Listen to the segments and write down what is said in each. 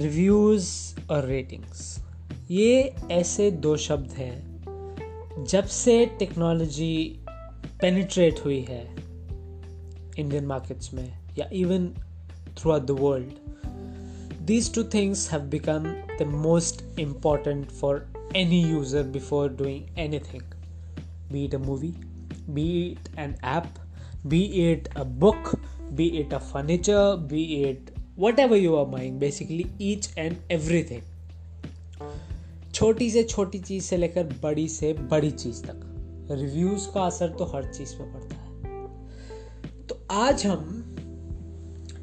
Reviews और ratings. ये ऐसे दो शब्द हैं, जब से टेक्नोलॉजी पेनिट्रेट हुई है इंडियन मार्केट्स में, या even throughout the world these two things have become the most important for any user before doing any thing be it a movie, be it an app, be it a book, be it a furniture, be it whatever you are buying, basically each and everything. छोटी से छोटी चीज़ से लेकर बड़ी से बड़ी चीज़ तक। Reviews का असर तो हर चीज़ पे पड़ता है। तो आज हम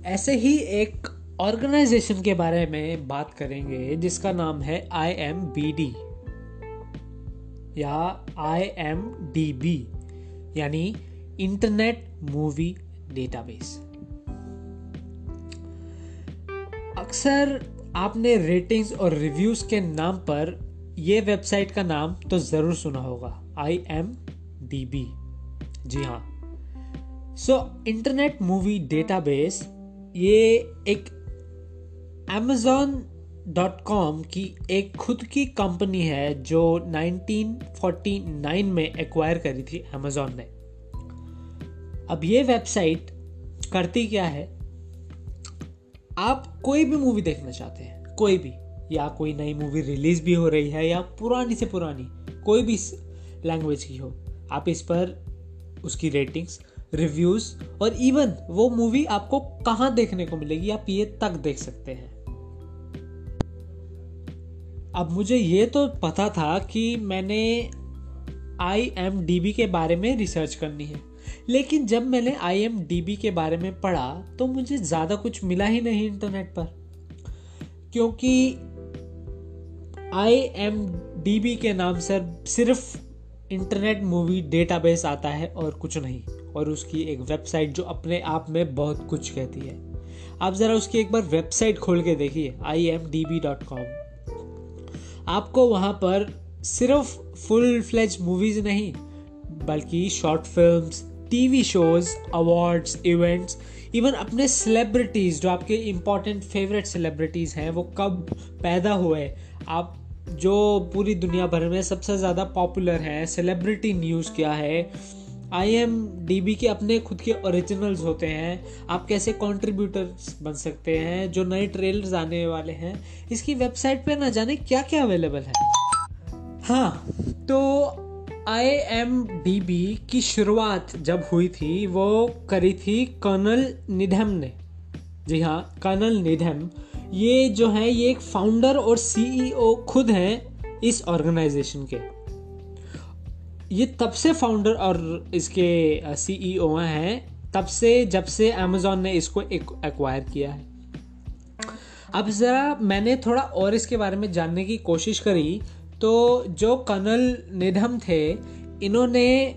ऐसे ही एक ऑर्गेनाइजेशन के बारे में बात करेंगे, जिसका नाम है आई एम बी डी या आई एम डी बी यानी इंटरनेट मूवी डेटाबेस अक्सर आपने रेटिंग्स और रिव्यूज़ के नाम पर यह वेबसाइट का नाम तो ज़रूर सुना होगा। आई एम डी बी जी हाँ। सो इंटरनेट मूवी डेटाबेस ये एक एमेजॉन डॉट कॉम की एक खुद की कंपनी है जो 1949 में एक्वायर करी थी अमेजोन ने। अब ये वेबसाइट करती क्या है? आप कोई भी मूवी देखना चाहते हैं, कोई भी, या कोई नई मूवी रिलीज़ भी हो रही है, या पुरानी से पुरानी, कोई भी लैंग्वेज की हो, आप इस पर उसकी रेटिंग्स रिव्यूज़ और इवन वो मूवी आपको कहाँ देखने को मिलेगी, आप ये तक देख सकते हैं। अब मुझे ये तो पता था कि मैंने आई एम डी बी के बारे में रिसर्च करनी है। लेकिन जब मैंने आई एम डी बी के बारे में पढ़ा तो मुझे ज़्यादा कुछ मिला ही नहीं इंटरनेट पर। क्योंकि आई एम डी बी के नाम से सिर्फ़ इंटरनेट मूवी डेटाबेस आता है और कुछ नहीं। और उसकी एक वेबसाइट जो अपने आप में बहुत कुछ कहती है। आप ज़रा उसकी एक बार वेबसाइट खोल के देखिए आई आपको वहाँ पर सिर्फ़ फुल फ्लेज मूवीज़ नहीं, बल्कि short films TV shows awards events even अपने सेलिब्रिटीज़ जो आपके इंपॉर्टेंट फेवरेट सेलिब्रिटीज़ हैं, वो कब पैदा हुए? आप जो पूरी दुनिया भर में सबसे ज़्यादा पॉपुलर हैं सेलिब्रिटी न्यूज़ क्या है? आई एम डी बी के अपने खुद के ओरिजिनल्स होते हैं। आप कैसे कॉन्ट्रीब्यूटर्स बन सकते हैं? जो नए ट्रेलर्स आने वाले हैं, इसकी वेबसाइट पे ना जाने क्या क्या अवेलेबल है। हाँ तो बी की शुरुआत जब हुई थी, वो करी थी कर्नल निधम ने। जी हाँ कर्नल निधम। ये जो है, ये एक फाउंडर और सीईओ e खुद हैं इस ऑर्गेनाइजेशन के। ये तब से फाउंडर और इसके सीईओ e हैं, तब से, जब से अमेजोन ने इसको एक्वायर किया है। अब ज़रा मैंने थोड़ा और इसके बारे में जानने की कोशिश करी तो जो कर्नल निधम थे, इन्होंने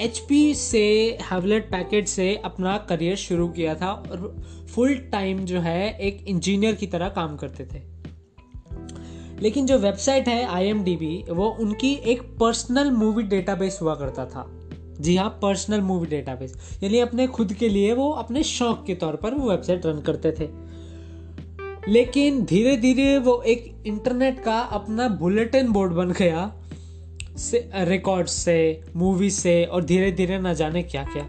एचपी से हैवलेट पैकेट से अपना करियर शुरू किया था और फुल टाइम जो है, एक इंजीनियर की तरह काम करते थे। लेकिन जो वेबसाइट है आई वो उनकी एक पर्सनल मूवी डेटाबेस हुआ करता था। जी हाँ पर्सनल मूवी डेटाबेस यानी अपने खुद के लिए वो अपने शौक के तौर पर वो वेबसाइट रन करते थे। लेकिन धीरे धीरे वो एक इंटरनेट का अपना बुलेटिन बोर्ड बन गया, से रिकॉर्ड से मूवी से, और धीरे धीरे ना जाने क्या क्या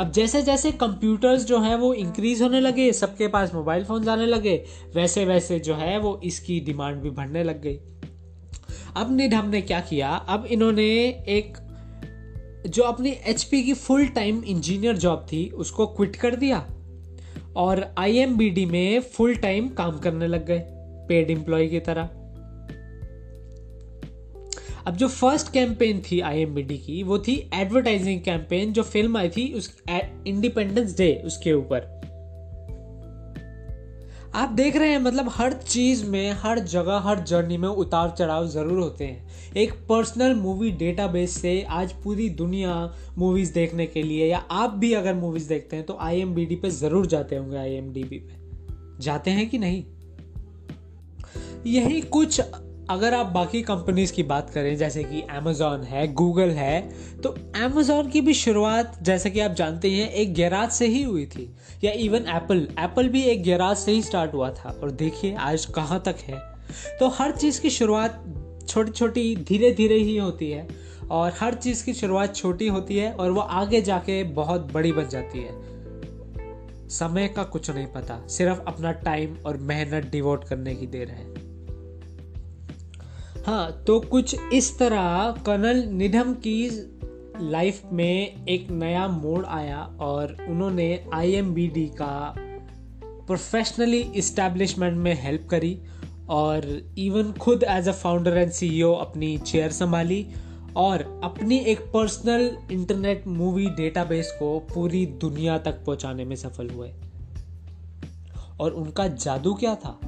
अब जैसे जैसे कंप्यूटर्स जो हैं वो इंक्रीज होने लगे, सबके पास मोबाइल फ़ोन आने लगे वैसे वैसे जो है वो इसकी डिमांड भी बढ़ने लग गई। अब निडम ने क्या किया? अब इन्होंने एक, जो अपनी एचपी की फुल टाइम इंजीनियर जॉब थी, उसको क्विट कर दिया। और IMBD में फुल टाइम काम करने लग गए पेड एम्प्लॉय की तरह। अब जो फ़र्स्ट कैंपेन थी IMBD की, वो थी एडवर्टाइजिंग कैंपेन जो फ़िल्म आई थी उस इंडिपेंडेंस डे उसके ऊपर। आप देख रहे हैं मतलब हर चीज़ में, हर जगह, हर जर्नी में उतार चढ़ाव ज़रूर होते हैं। एक पर्सनल मूवी डेटाबेस से आज पूरी दुनिया मूवीज़ देखने के लिए, या आप भी अगर मूवीज़ देखते हैं तो आई पे ज़रूर जाते होंगे आईएमडीबी पे। जाते हैं कि नहीं? यही कुछ अगर आप बाकी कंपनीज़ की बात करें, जैसे कि अमेजोन है गूगल है तो अमेजोन की भी शुरुआत, जैसे कि आप जानते हैं, एक गैराज से ही हुई थी। या इवन एप्पल एप्पल भी एक गैराज से ही स्टार्ट हुआ था। और देखिए, आज कहाँ तक है। तो हर चीज़ की शुरुआत छोटी छोटी धीरे धीरे ही होती है। और हर चीज़ की शुरुआत छोटी होती है और वो आगे जाके बहुत बड़ी बन जाती है। समय का कुछ नहीं पता। सिर्फ़ अपना टाइम और मेहनत डिवोट करने की देर है। हाँ तो कुछ इस तरह कर्नल निधम की लाइफ में एक नया मोड़ आया और उन्होंने आईएमबीडी का प्रोफेशनली इस्टेब्लिशमेंट में हेल्प करी और इवन खुद as a founder and CEO अपनी चेयर संभाली और अपनी एक पर्सनल इंटरनेट मूवी डेटाबेस को पूरी दुनिया तक पहुँचाने में सफल हुए। और उनका जादू क्या था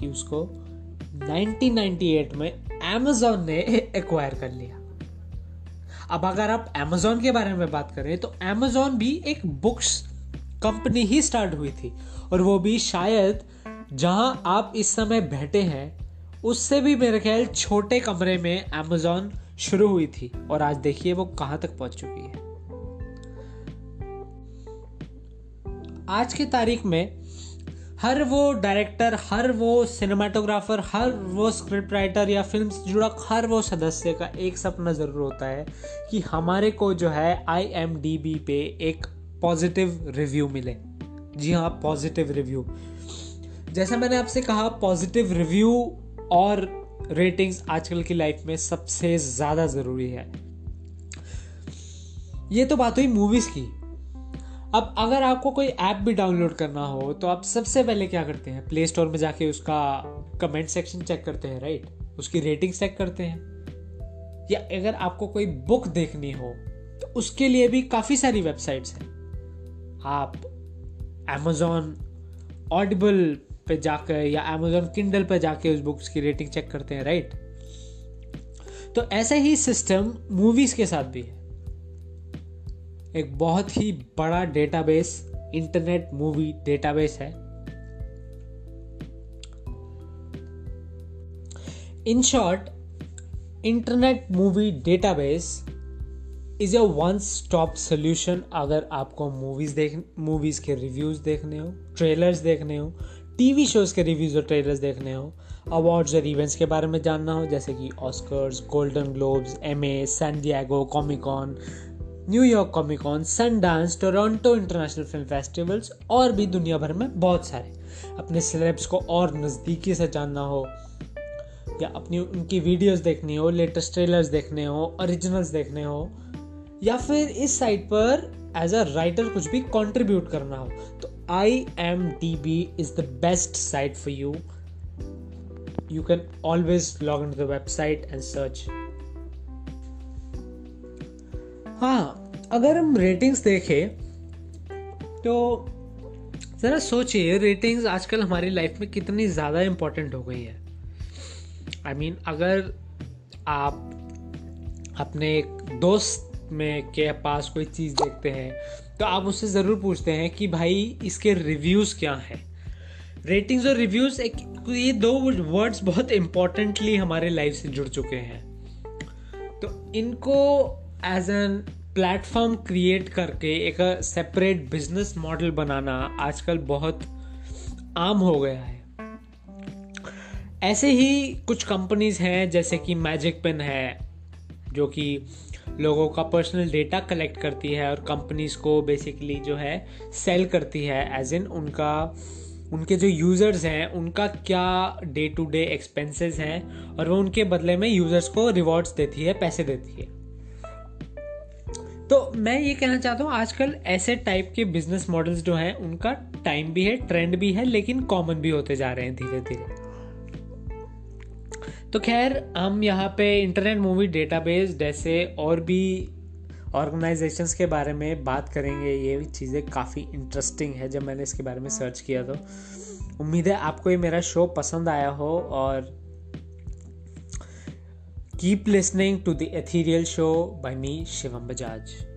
कि उसको 1998 में Amazon ने एक्वायर कर लिया। अब अगर आप Amazon के बारे में बात करें तो Amazon भी एक बुक्स कंपनी ही स्टार्ट हुई थी। और वो भी शायद जहाँ आप इस समय बैठे हैं, उससे भी मेरे ख्याल छोटे कमरे में Amazon शुरू हुई थी। और आज देखिए वो कहाँ तक पहुँच चुकी है। आज की तारीख में हर वो डायरेक्टर हर वो सिनेमाटोग्राफर हर वो स्क्रिप्ट राइटर या फ़िल्म से जुड़ा हर वो सदस्य का एक सपना ज़रूर होता है कि हमारे को जो है आई एम डी बी पे एक पॉजिटिव रिव्यू मिले। जी हाँ पॉजिटिव रिव्यू जैसा मैंने आपसे कहा पॉजिटिव रिव्यू और रेटिंग्स आजकल की लाइफ में सबसे ज़्यादा ज़रूरी है। ये तो बात हुई मूवीज़ की। अब अगर आपको कोई ऐप भी डाउनलोड करना हो तो आप सबसे पहले क्या करते हैं? प्ले स्टोर में जाके उसका कमेंट सेक्शन चेक करते हैं राइट उसकी रेटिंग चेक करते हैं। या अगर आपको कोई बुक देखनी हो तो उसके लिए भी काफ़ी सारी वेबसाइट्स हैं। आप एमेजोन ऑडिबल पे जाकर या अमेजोन किंडल पे जाके उस बुक्स की रेटिंग चेक करते हैं राइट तो ऐसा ही सिस्टम मूवीज़ के साथ भी है। एक बहुत ही बड़ा डेटाबेस इंटरनेट मूवी डेटाबेस है। In short internet movie database is a one stop solution अगर आपको मूवीज़ देख मूवीज़ के रिव्यूज़ देखने हो ट्रेलर्स देखने हो टीवी शोज़ के रिव्यूज़ और ट्रेलर्स देखने हो अवार्ड्स और इवेंट्स के बारे में जानना हो, जैसे कि Oscars Golden Globes M A San Diego Comic Con New York Comic Con Sundance Toronto International Film Festivals और भी दुनिया भर में बहुत सारे। अपने सेलेब्स को और नज़दीकी से जानना हो या अपनी उनकी वीडियोस देखनी हो लेटेस्ट ट्रेलर्स देखने हो ओरिजिनल्स देखने हो, या फिर इस साइट पर एज अ राइटर कुछ भी कंट्रीब्यूट करना हो तो I M D B is the best site for you you can always log in the website and search हाँ अगर हम रेटिंग्स देखें तो ज़रा सोचिए रेटिंग्स आजकल हमारी लाइफ में कितनी ज़्यादा इम्पोर्टेंट हो गई है। आई I मीन mean, अगर आप अपने एक दोस्त में के पास कोई चीज़ देखते हैं तो आप उससे ज़रूर पूछते हैं कि भाई इसके रिव्यूज़ क्या हैं? रेटिंग्स और रिव्यूज़ एक ये दो वर्ड्स बहुत इम्पोर्टेंटली हमारे लाइफ से जुड़ चुके हैं। तो इनको एज एन प्लेटफॉर्म क्रिएट करके एक सेपरेट बिज़नेस मॉडल बनाना आजकल बहुत आम हो गया है। ऐसे ही कुछ कंपनीज़ हैं, जैसे कि मैजिक पेन है, जो कि लोगों का पर्सनल डेटा कलेक्ट करती है और कंपनीज़ को बेसिकली जो है सेल करती है एज इन उनका, उनके जो यूज़र्स हैं, उनका क्या डे टू डे एक्सपेंसेस हैं और वो उनके बदले में यूज़र्स को रिवॉर्ड्स देती है, पैसे देती है। तो मैं ये कहना चाहता हूँ, आजकल ऐसे टाइप के बिज़नेस मॉडल्स जो हैं, उनका टाइम भी है ट्रेंड भी है, लेकिन कॉमन भी होते जा रहे हैं धीरे धीरे तो खैर, हम यहाँ पे इंटरनेट मूवी डेटाबेस जैसे और भी ऑर्गेनाइजेशंस के बारे में बात करेंगे। ये चीज़ें काफ़ी इंटरेस्टिंग है, जब मैंने इसके बारे में सर्च किया तो। उम्मीद है आपको ये मेरा शो पसंद आया हो और Keep listening to the Ethereal Show by me, Shivam Bajaj.